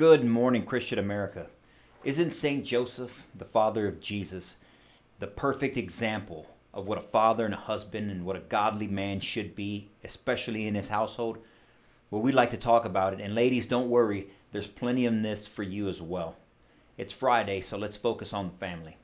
Good morning, Christian America. Isn't St. Joseph, the father of Jesus, the perfect example of what a father and a husband and what a godly man should be, especially in his household? Well, we'd like to talk about it. And ladies, don't worry, there's plenty of this for you as well. It's Friday, so let's focus on the family.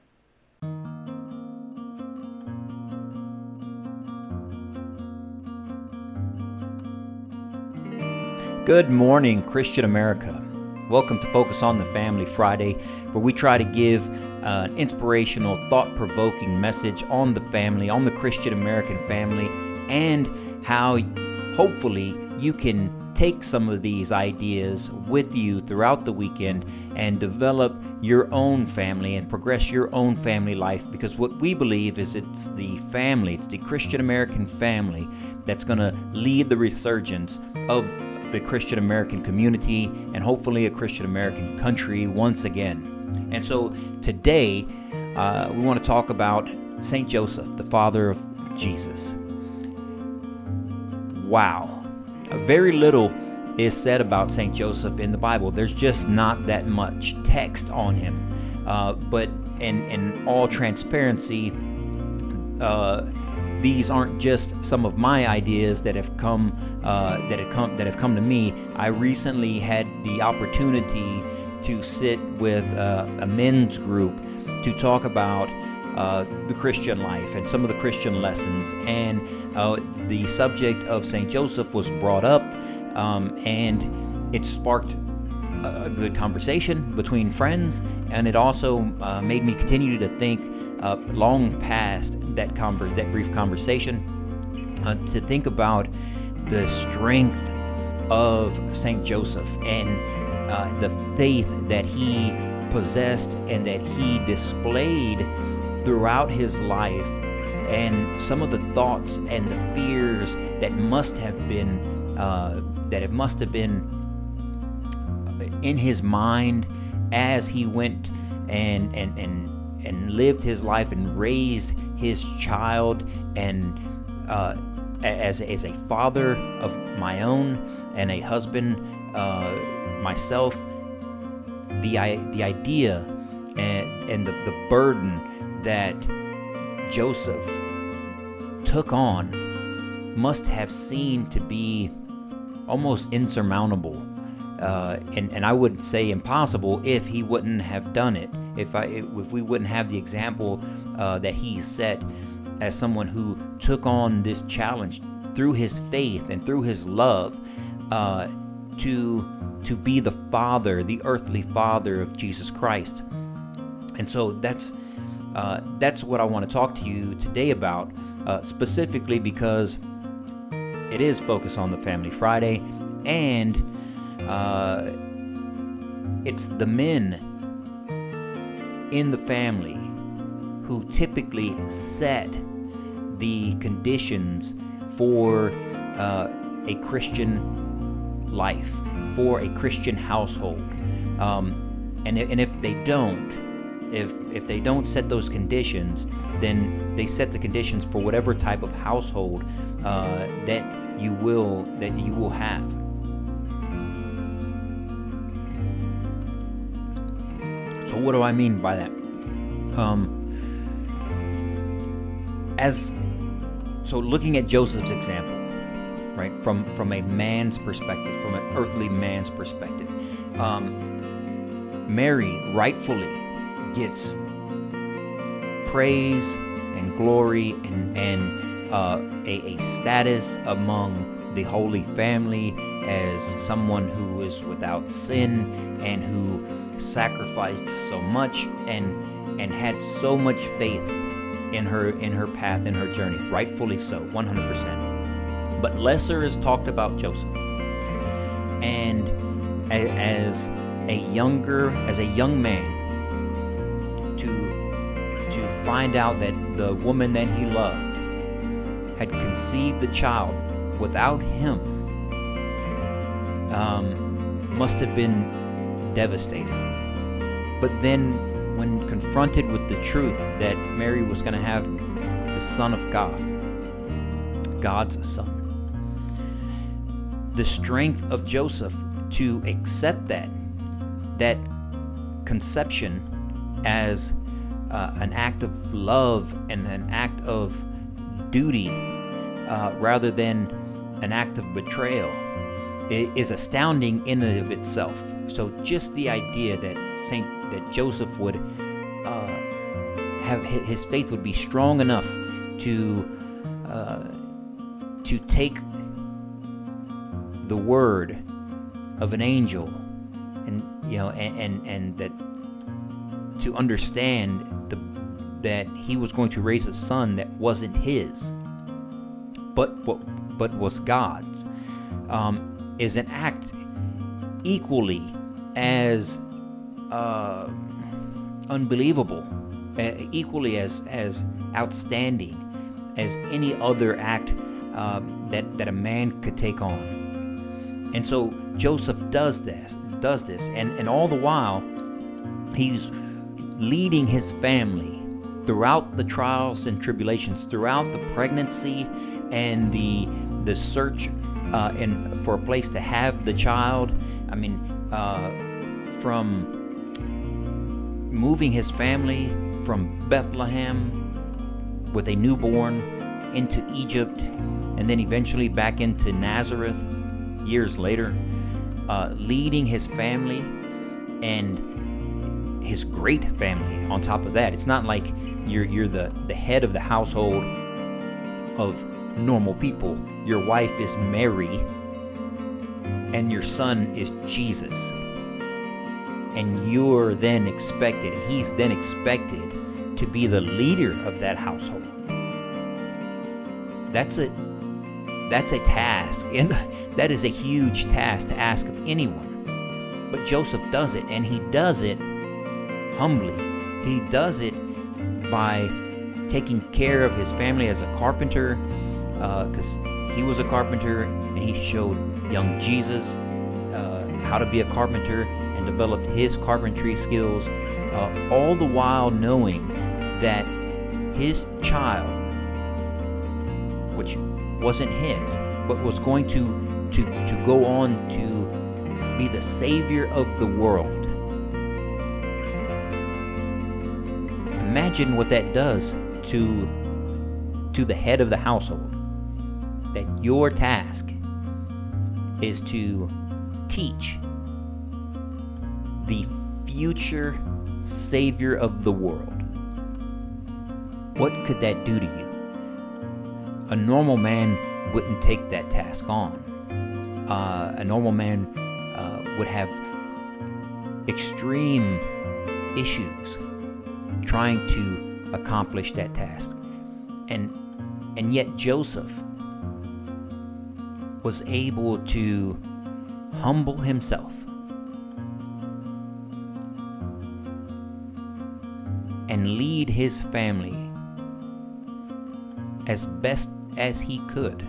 Good morning, Christian America. Welcome to Focus on the Family Friday, where we try to give uh, an inspirational, thought provoking message on the family, on the Christian American family, and how hopefully you can take some of these ideas with you throughout the weekend and develop your own family and progress your own family life because what we believe is it's the family, it's the Christian American family that's going to lead the resurgence of the Christian American community and hopefully a Christian American country once again. And so today, uh, we want to talk about St. Joseph, the father of Jesus. Wow. Very little is said about St. Joseph in the Bible. There's just not that much text on him. Uh, but in, in all transparency, uh, these aren't just some of my ideas that have come uh, that have come that have come to me. I recently had the opportunity to sit with uh, a men's group to talk about uh, the Christian life and some of the Christian lessons, and uh, the subject of Saint Joseph was brought up, um, and it sparked a good conversation between friends, and it also uh, made me continue to think uh, long past that conver- that brief conversation uh, to think about the strength of Saint Joseph and uh, the faith that he possessed and that he displayed throughout his life, and some of the thoughts and the fears that must have been uh, that it must have been in his mind as he went and and and and lived his life and raised his child and uh, as, as a father of my own and a husband uh, myself the the idea and and the, the burden that Joseph took on must have seemed to be almost insurmountable uh, and, and I would say impossible if he wouldn't have done it. If I if we wouldn't have the example uh, that he set as someone who took on this challenge through his faith and through his love uh, to to be the father, the earthly father of Jesus Christ. And so that's uh, that's what I want to talk to you today about, uh, specifically because it is focused on the Family Friday and uh, it's the men in the family who typically set the conditions for uh, a Christian life, for a Christian household. Um, and, and if they don't, if if they don't set those conditions, then they set the conditions for whatever type of household uh, that you will that you will have. What do I mean by that? Um, as so looking at Joseph's example, right from from a man's perspective, from an earthly man's perspective, um, Mary rightfully gets praise and glory and and uh, a, a status among the Holy Family as someone who is without sin and who sacrificed so much and and had so much faith in her in her path in her journey. Rightfully so 100% but lesser is talked about joseph. And as a younger as a young man to to find out that the woman that he loved had conceived the child without him um, must have been devastating but then, when confronted with the truth that Mary was going to have the Son of God, God's Son, the strength of Joseph to accept that that conception as uh, an act of love and an act of duty uh, rather than an act of betrayal is astounding in and of itself. So just the idea that Saint that Joseph would uh, have his faith would be strong enough to uh, to take the word of an angel and you know and and, and that to understand the that he was going to raise a son that wasn't his but but, but was God's um, is an act equally as uh, unbelievable uh, equally as as outstanding as any other act um, that that a man could take on. And so Joseph does this, does this, and and all the while he's leading his family throughout the trials and tribulations, throughout the pregnancy and the the search uh, and for a place to have the child. I mean, uh, from moving his family from Bethlehem with a newborn into Egypt and then eventually back into Nazareth years later, uh, leading his family and his great family on top of that. It's not like you're, you're the, the head of the household of normal people. Your wife is Mary and your son is Jesus. And you're then expected, and he's then expected to be the leader of that household. That's a that's a task, and that is a huge task to ask of anyone. But Joseph does it, and he does it humbly. He does it by taking care of his family as a carpenter, because uh, he was a carpenter, and he showed young Jesus how to be a carpenter and developed his carpentry skills, uh, all the while knowing that his child, which wasn't his, but was going to, to, to go on to be the savior of the world. Imagine what that does to, to the head of the household. That your task is to teach the future savior of the world what could that do to you? A normal man wouldn't take that task on. Uh, a normal man uh, would have extreme issues trying to accomplish that task. And and yet Joseph was able to humble himself. And lead his family as best as he could,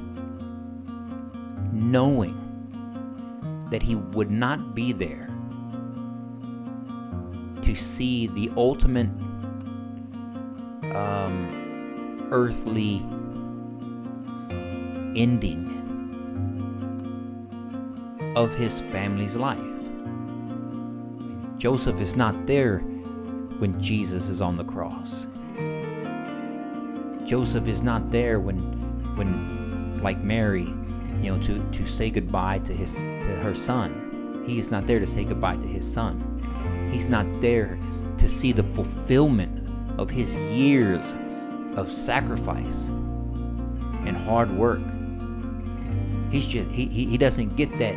knowing that he would not be there to see the ultimate um, earthly ending of his family's life. Joseph is not there when Jesus is on the cross. Joseph is not there when, when, like Mary, you know, to, to say goodbye to his to her son. He is not there to say goodbye to his son. He's not there to see the fulfillment of his years of sacrifice and hard work. He's just he, he, he doesn't get that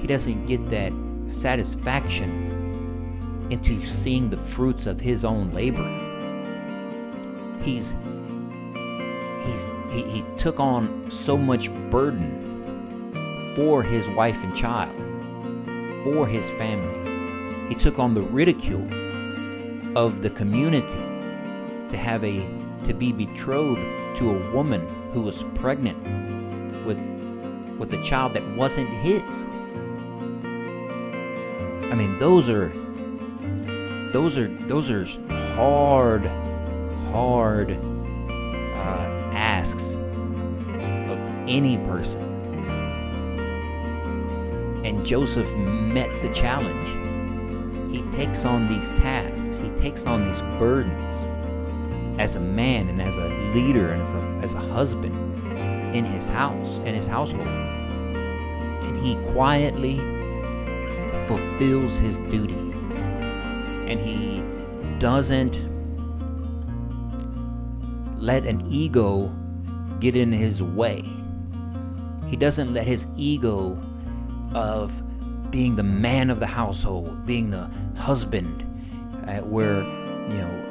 he doesn't get that satisfaction into seeing the fruits of his own labor he's he's he, he took on so much burden for his wife and child, for his family. He took on the ridicule of the community to have a to be betrothed to a woman who was pregnant with with a child that wasn't his. I mean, those are those are those are hard hard uh, asks of any person. And Joseph met the challenge he takes on these tasks, he takes on these burdens as a man and as a leader and as a, as a husband in his house and his household. And he quietly fulfills his duty. And he doesn't let an ego get in his way. He doesn't let his ego of being the man of the household, being the husband, uh, where, you know,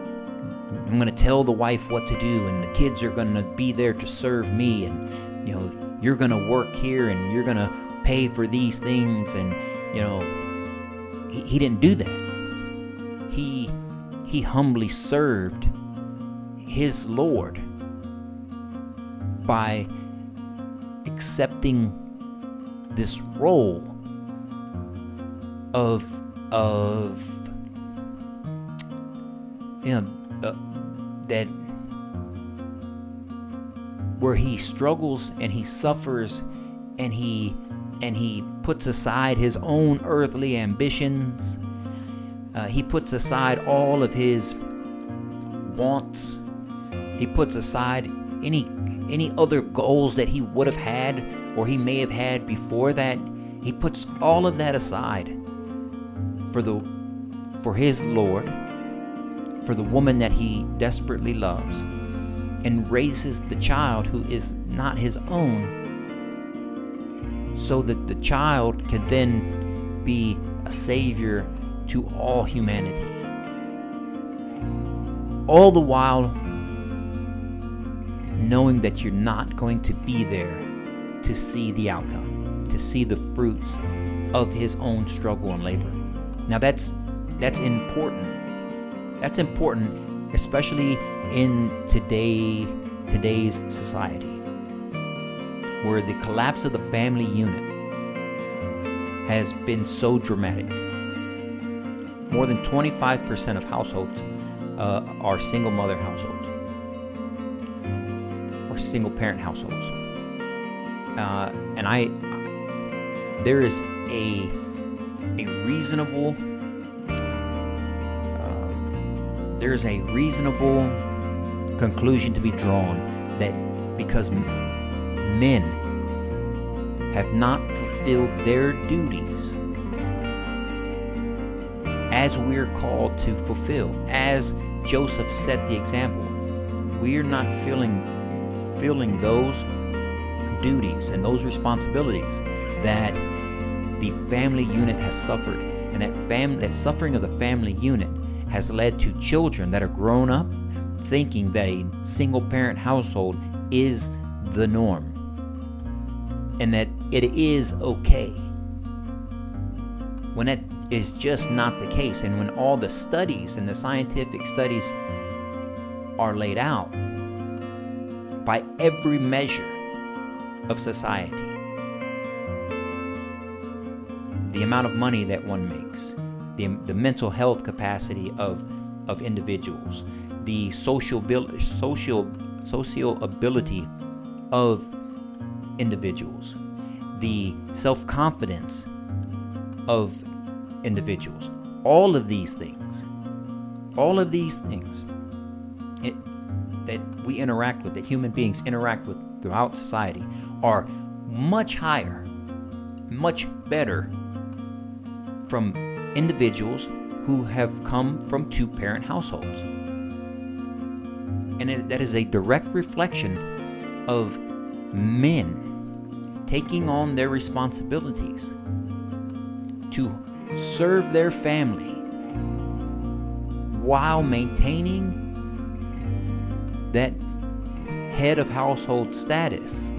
I'm going to tell the wife what to do, and the kids are going to be there to serve me, and, you know, you're going to work here and you're going to pay for these things, and, you know, he, he didn't do that. He, he humbly served his Lord by accepting this role of of you know uh, that where he struggles and he suffers and he and he puts aside his own earthly ambitions. Uh, he puts aside all of his wants. He puts aside any any other goals that he would have had or he may have had before that. He puts all of that aside for the for his lord for the woman that he desperately loves and raises the child who is not his own so that the child can then be a savior to all humanity all the while knowing that you're not going to be there to see the outcome, to see the fruits of his own struggle and labor. Now that's that's important. That's important, especially in today today's society, where the collapse of the family unit has been so dramatic. More than 25% of households uh, are single mother households or single parent households. Uh, and I, there is a a reasonable, uh, there is a reasonable conclusion to be drawn that because men have not fulfilled their duties as we're called to fulfill, as Joseph set the example, we're not filling fulfilling those duties and those responsibilities that the family unit has suffered. And that, fam- that suffering of the family unit has led to children that are grown up thinking that a single parent household is the norm and that it is okay. When that is just not the case, and when all the studies and the scientific studies are laid out, by every measure of society. The amount of money that one makes, the, the mental health capacity of, of individuals, the social, social, social ability of individuals, the self confidence of individuals. All of these things, all of these things that we interact with, that human beings interact with throughout society, are much higher, much better from individuals who have come from two parent households. And it, that is a direct reflection of men taking on their responsibilities to serve their family while maintaining that head of household status,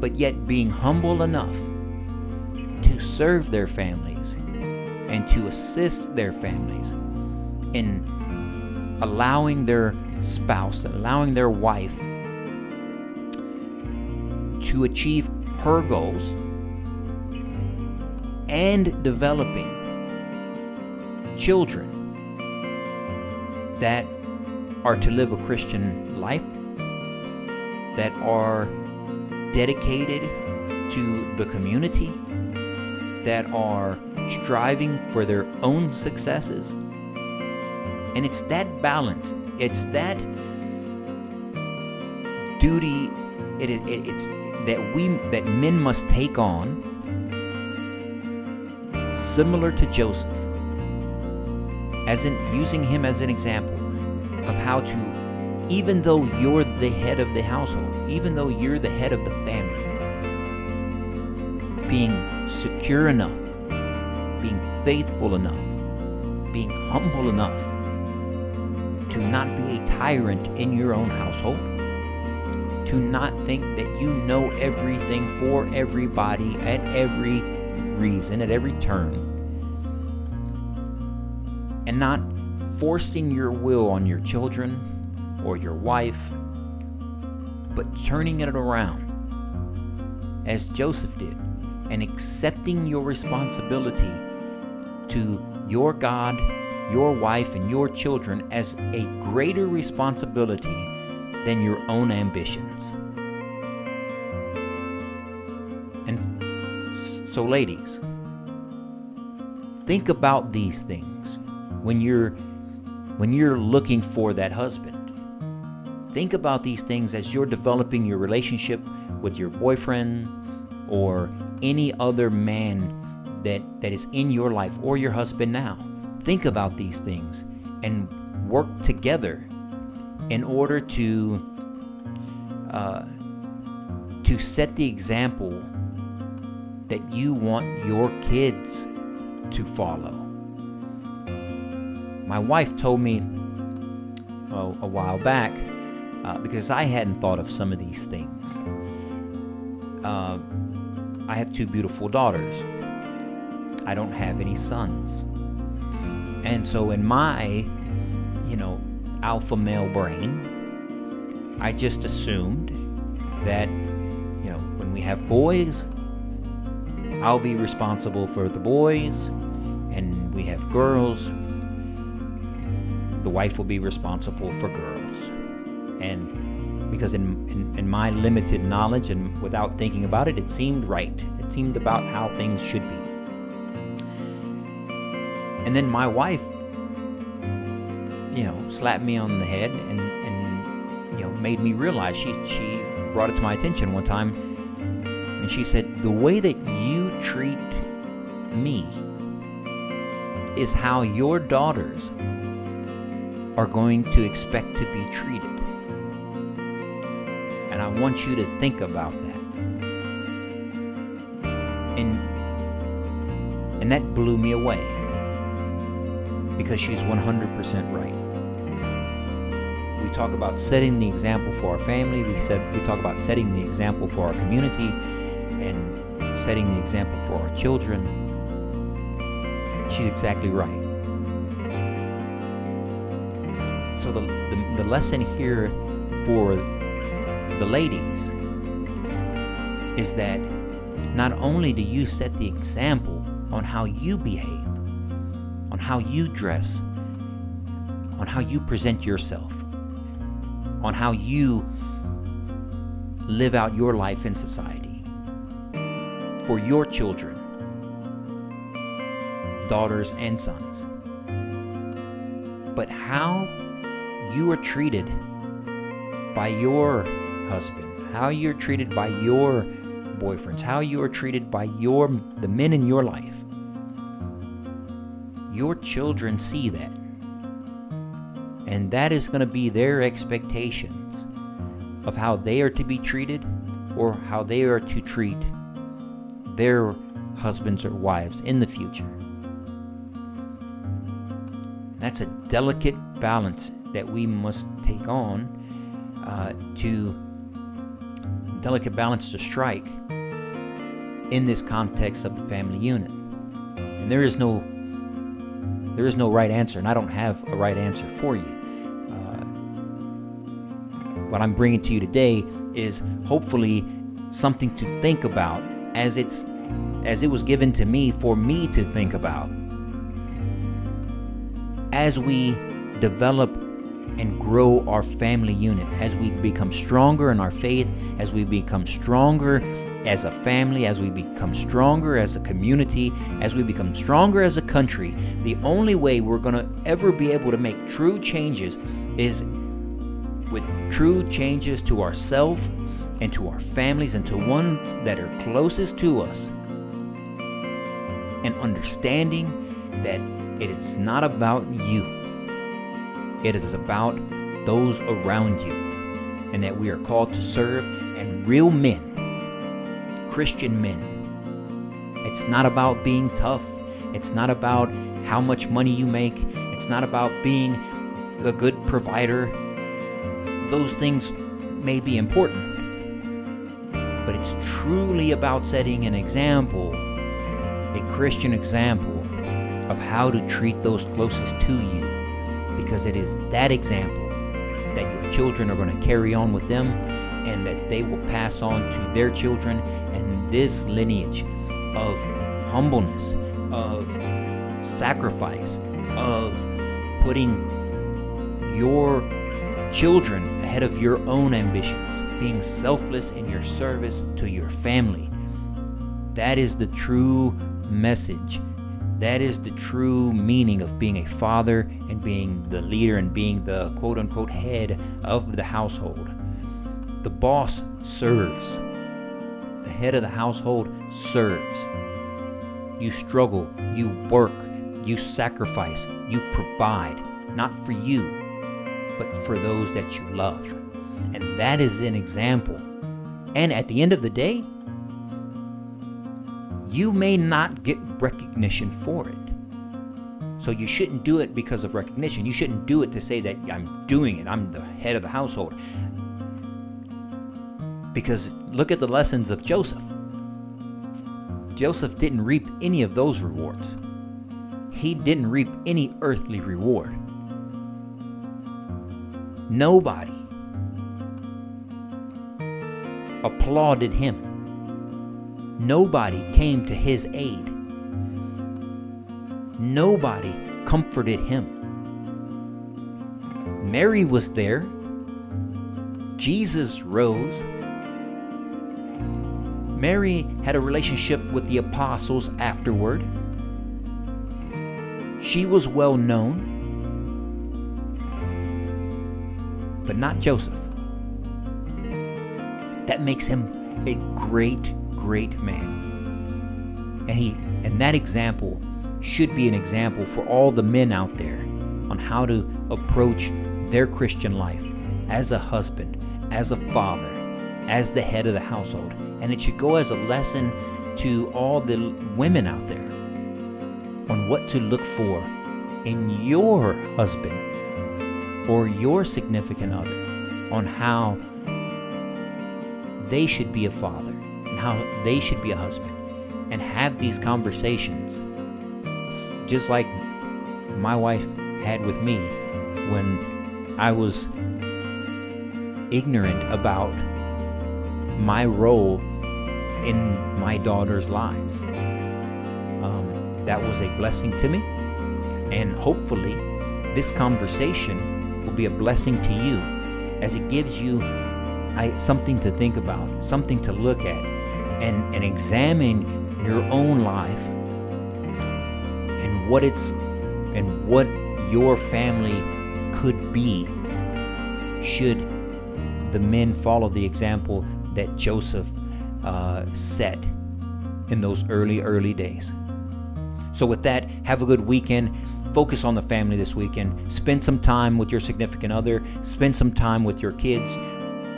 but yet being humble enough to serve their families and to assist their families in allowing their spouse, allowing their wife to achieve her goals and developing children that are to live a Christian life, that are dedicated to the community, that are striving for their own successes. And it's that balance, it's that duty it, it, it's that we that men must take on similar to Joseph as in using him as an example of how to even though you're the head of the household even though you're the head of the family being secure enough being faithful enough being humble enough to not be a tyrant in your own household to not think that you know everything for everybody at every reason, at every turn, and not forcing your will on your children or your wife, but turning it around as Joseph did and accepting your responsibility to your God, your wife, and your children as a greater responsibility than your own ambitions. And so, ladies, think about these things when you're when you're looking for that husband. Think about these things as you're developing your relationship with your boyfriend or any other man that, that is in your life or your husband now. Think about these things and work together in order to uh, to set the example that you want your kids to follow. My wife told me well, a while back uh, because I hadn't thought of some of these things. Uh, I have two beautiful daughters. I don't have any sons. And so, in my, you know, alpha male brain, I just assumed that, you know, when we have boys, I'll be responsible for the boys, and we have girls, the wife will be responsible for girls. And because in, in, in, my limited knowledge and without thinking about it, it seemed right. It seemed about how things should be. And then my wife you know, slapped me on the head and, and you know, made me realize she she brought it to my attention one time and she said, "The way that you treat me is how your daughters are going to expect to be treated." And I want you to think about that. And and that blew me away because she's 100% right talk about setting the example for our family. We said we talk about setting the example for our community and setting the example for our children. She's exactly right. So the, the, the lesson here for the ladies is that not only do you set the example on how you behave, on how you dress, on how you present yourself, on how you live out your life in society for your children, daughters, and sons. But how you are treated by your husband, how you're treated by your boyfriends, how you are treated by your the men in your life. Your children see that. And that is going to be their expectations of how they are to be treated or how they are to treat their husbands or wives in the future. That's a delicate balance that we must take on uh, to delicate balance to strike in this context of the family unit. And there is no there is no right answer, and I don't have a right answer for you. What I'm bringing to you today is hopefully something to think about as it's as it was given to me for me to think about. As we develop and grow our family unit as we become stronger in our faith as we become stronger as a family, as we become stronger as a community, as we become stronger as a country, the only way we're going to ever be able to make true changes is with true changes to ourselves and to our families and to ones that are closest to us. And understanding that it is not about you, it is about those around you, and that we are called to serve and real men Christian men. It's not about being tough. It's not about how much money you make. It's not about being a good provider. Those things may be important. But it's truly about setting an example, a Christian example, of how to treat those closest to you. Because it is that example that your children are going to carry on with them and that they will pass on to their children and this lineage of humbleness, of sacrifice, of putting your children ahead of your own ambitions, being selfless in your service to your family. That is the true message. That is the true meaning of being a father and being the leader and being the quote unquote head of the household. The boss serves. The head of the household serves. You struggle, you work, you sacrifice, you provide, not for you, but for those that you love. And that is an example. And at the end of the day, you may not get recognition for it. So you shouldn't do it because of recognition. You shouldn't do it to say that I'm doing it. I'm the head of the household. Because look at the lessons of Joseph. Joseph didn't reap any of those rewards. He didn't reap any earthly reward. Nobody applauded him. Nobody came to his aid. Nobody comforted him. Mary was there. Jesus rose. Mary had a relationship with the apostles afterward. She was well known, but not Joseph. That makes him a great, great man. And he and that example should be an example for all the men out there on how to approach their Christian life as a husband, as a father, as the head of the household and it should go as a lesson to all the women out there on what to look for in your husband or your significant other on how they should be a father and how they should be a husband and have these conversations just like my wife had with me when I was ignorant about my role in my daughter's lives. Um, that was a blessing to me, and hopefully, this conversation will be a blessing to you as it gives you I, something to think about, something to look at, and, and examine your own life and what it's and what your family could be should the men follow the example that Joseph uh, set in those early, early days. So, with that, have a good weekend. Focus on the family this weekend. Spend some time with your significant other. Spend some time with your kids.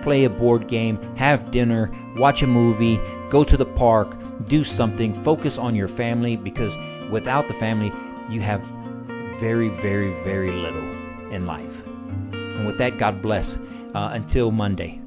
Play a board game. Have dinner. Watch a movie. Go to the park. Do something. Focus on your family because without the family, you have very, very, very little in life. And with that, God bless. Uh, until Monday.